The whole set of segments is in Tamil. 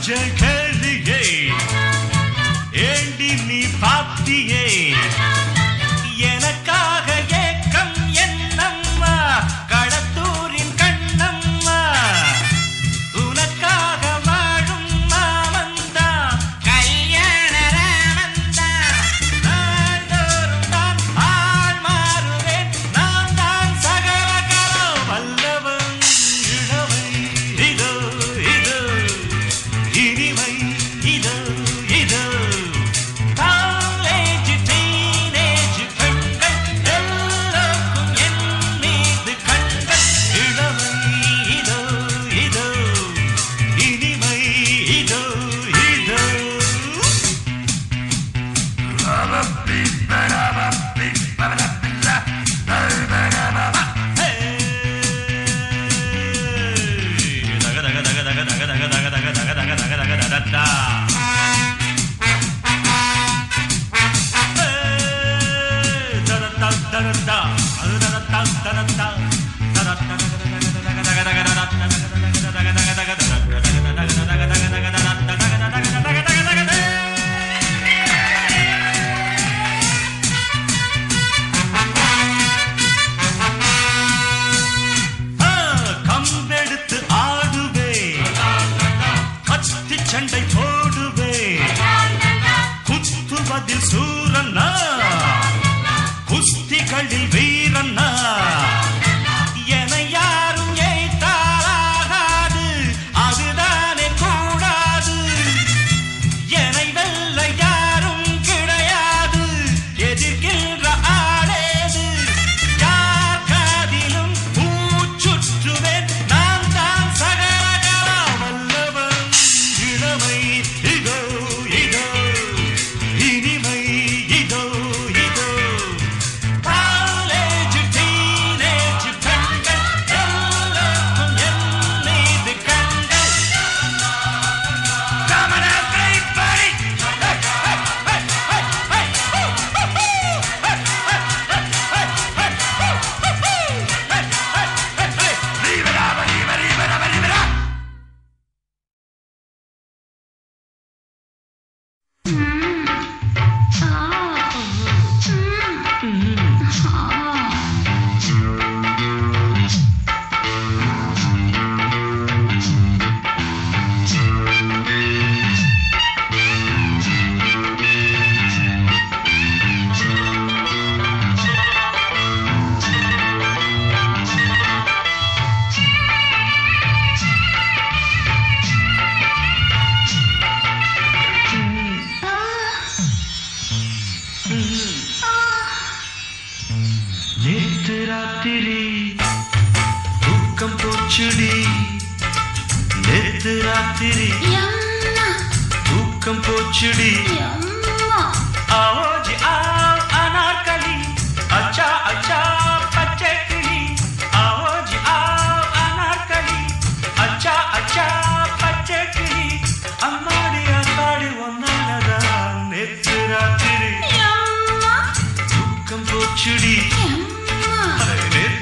JK.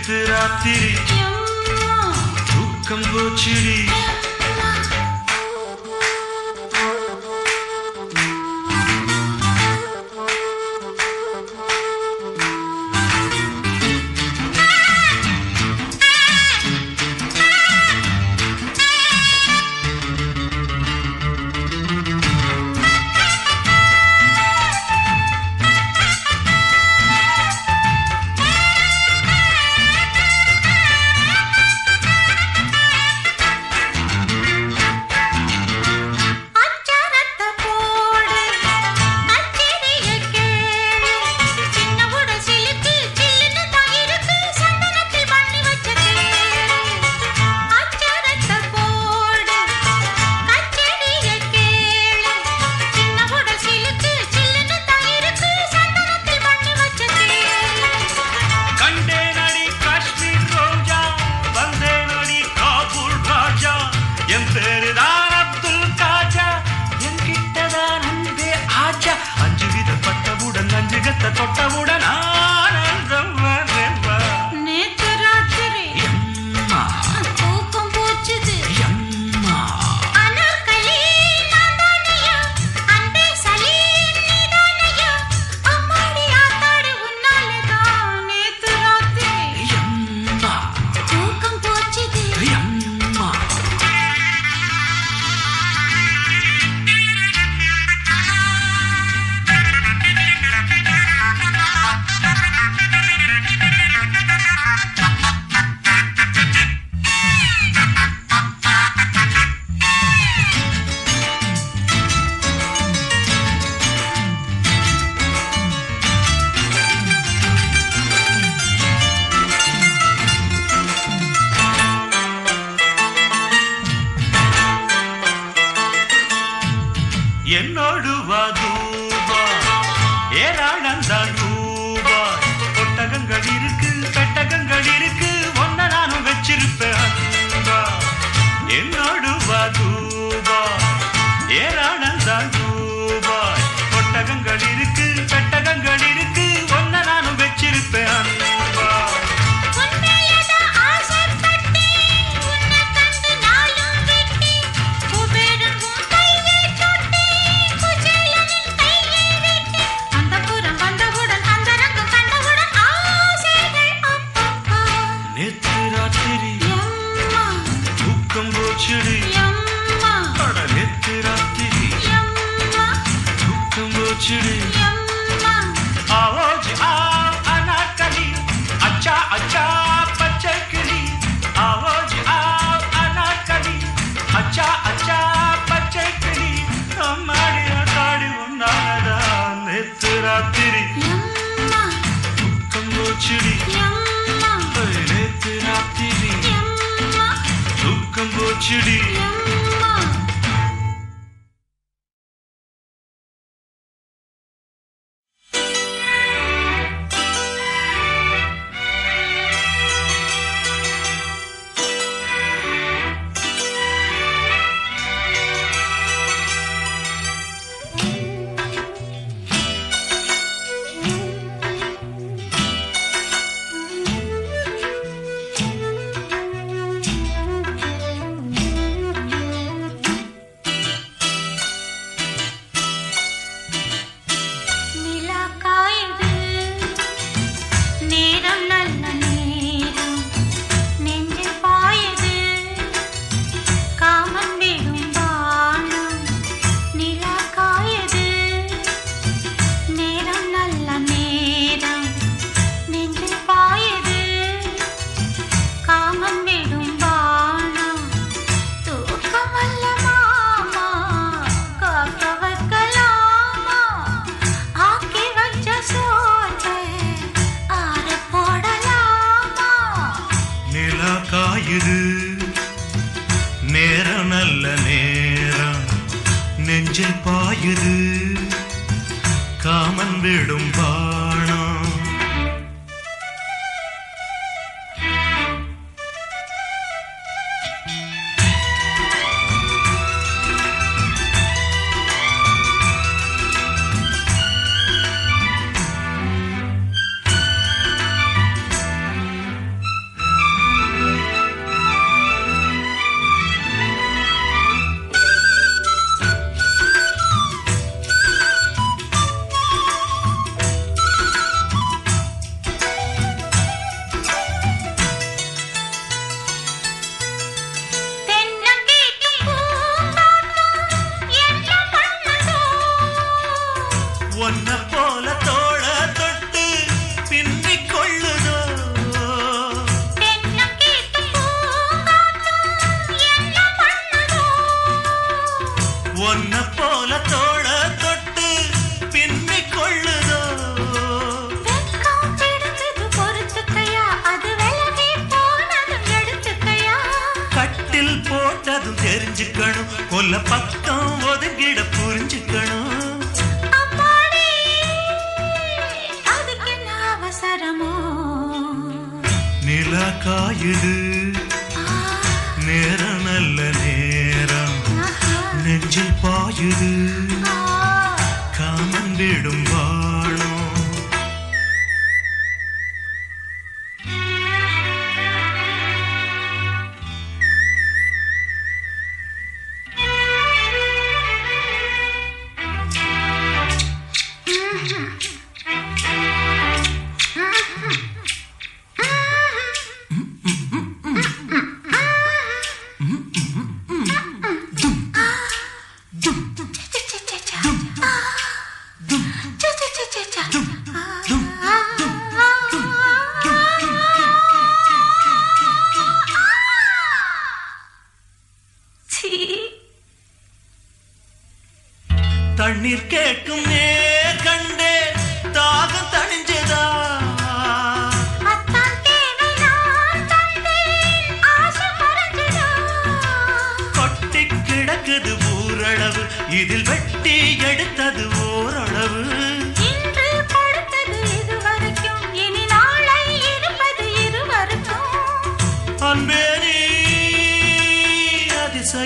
ராத்திரி தூக்கம் போச்சுடி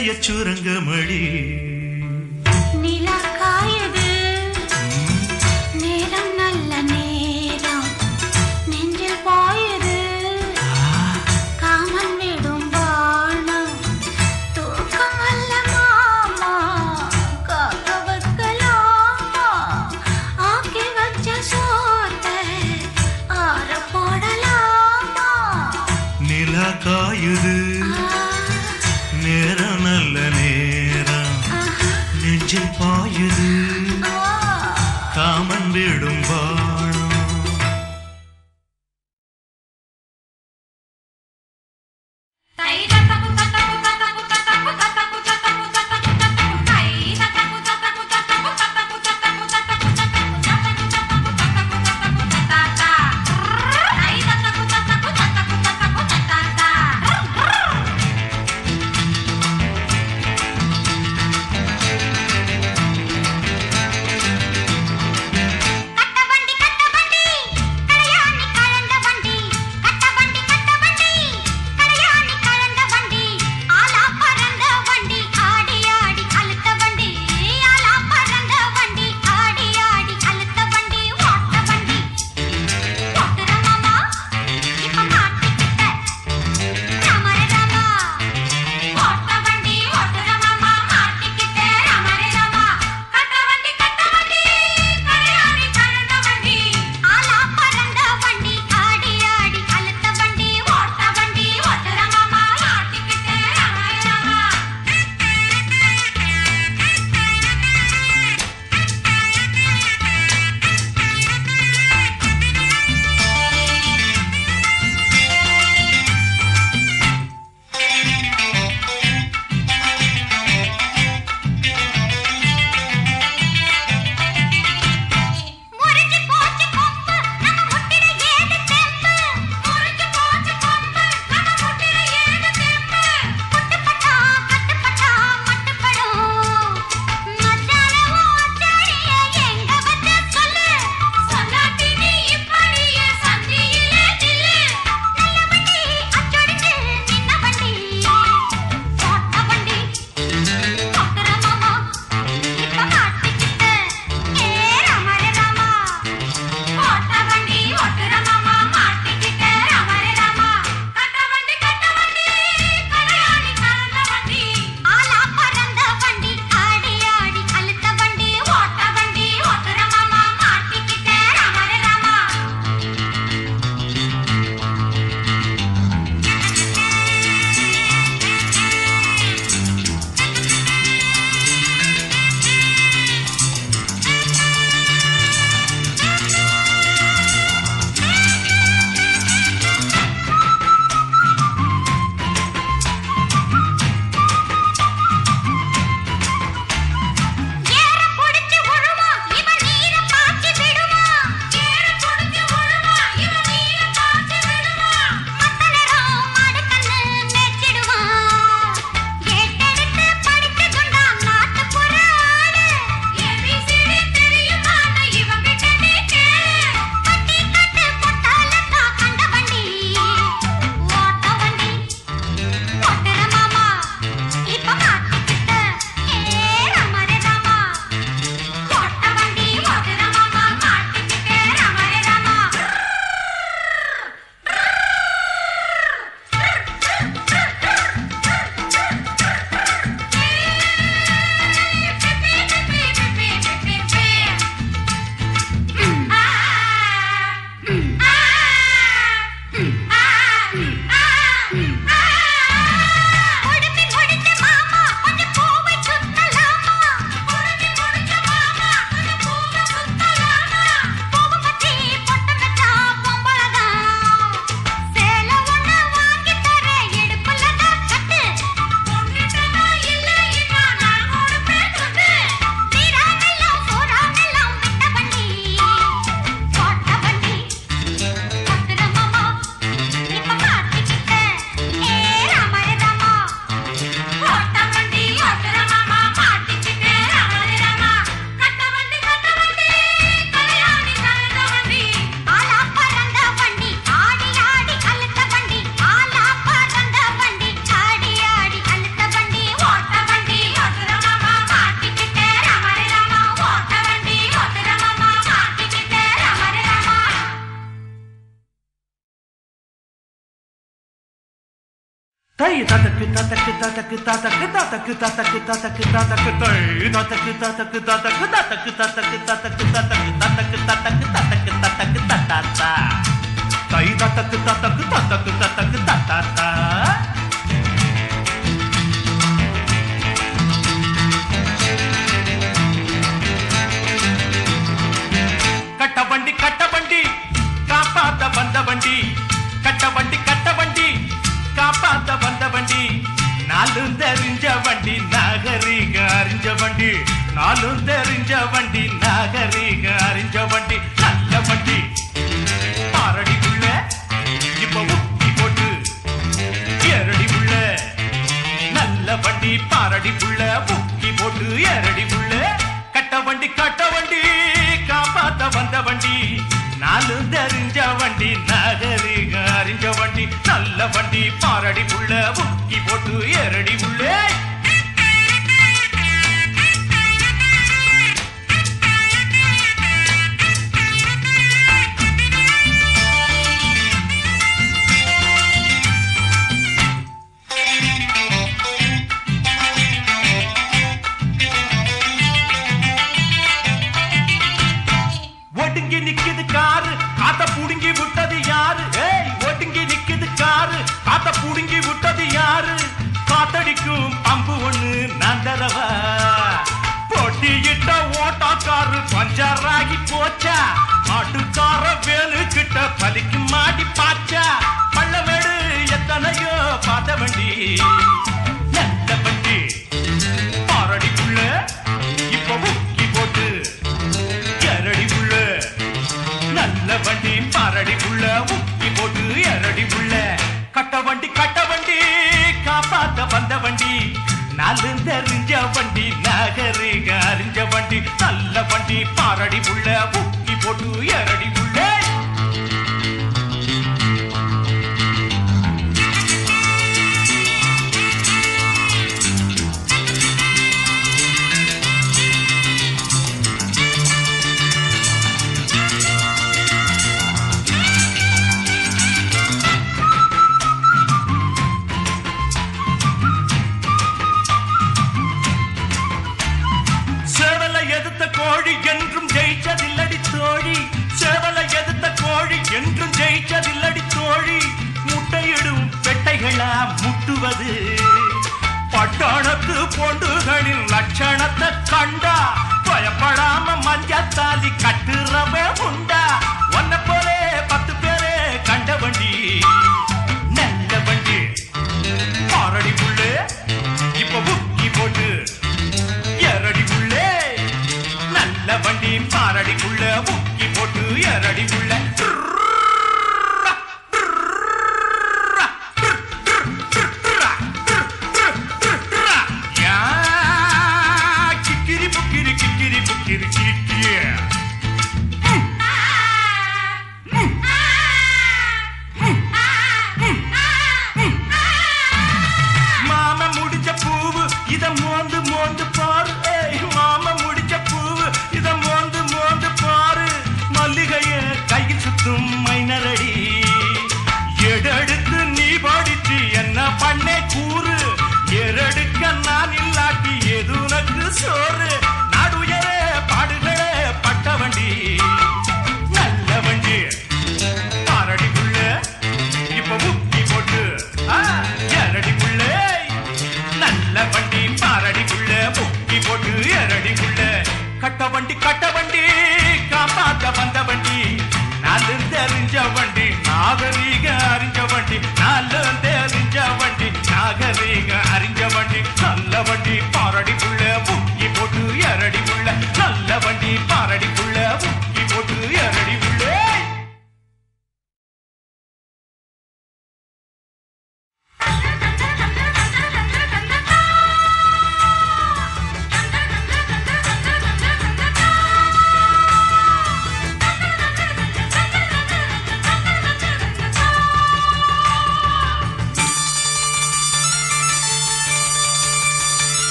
அதிசய சுரங்கமடி కట్టబండి కట్టబండి కాపాత బండబండి வண்டி நாலும் தெரிஞ்ச வண்டி நாகரீக அறிஞ்ச வண்டி நல்ல வண்டி. பாரடி இப்ப உக்கி போட்டு ஏரடி நல்ல வண்டி பாரடி புள்ள முக்கி போட்டு ஏரடி புள்ள கட்ட வண்டி கட்ட வண்டி காப்பாத்த வந்த வண்டி. நாலு தெரிஞ்ச வண்டி நகரிக அறிஞ்ச வண்டி நல்ல வண்டி பாரடி புள்ள முக்கி போட்டு ஏரடி புள்ள போச்சா? மாட்டுக்கார வேலு கிட்ட பலிக்கு மாடி பாச்சா? பள்ளமேடு எத்தனையோ பார்த்த வண்டி. நல்ல வண்டி? பாரடிக்குள்ள இப்ப முக்கி போட்டு. எரடி நல்ல வண்டி. பாரடி முக்கி போட்டு எரடி கட்ட வண்டி கட்ட வண்டி காப்பாத்த வந்த வண்டி. நாலு தெரிஞ்ச வண்டி நகரிக அறிஞ்ச வண்டி நல்ல வண்டி. பாரடி புள்ள முக்கி போட்டு எரடி புள்ள என்றும் ஜெயிச்சதில்லடி தோழி. முட்டையிடும் பெட்டைகளா முட்டுவது. பட்டணத்து பொண்டுகளின் லட்சணத்தை கண்டா. பயப்படாம மஞ்சத்தாலி கட்டுறவ உண்டா. ஒன்ன போலே பத்து பேரே கண்ட வண்டி. நல்ல வண்டி. ஆறடி புள்ளே இப்ப புக்கி போட்டு. எரடி புள்ளே நல்ல வண்டி. பாரடி புள்ள முக்கி போட்டு எரடி புள்ள.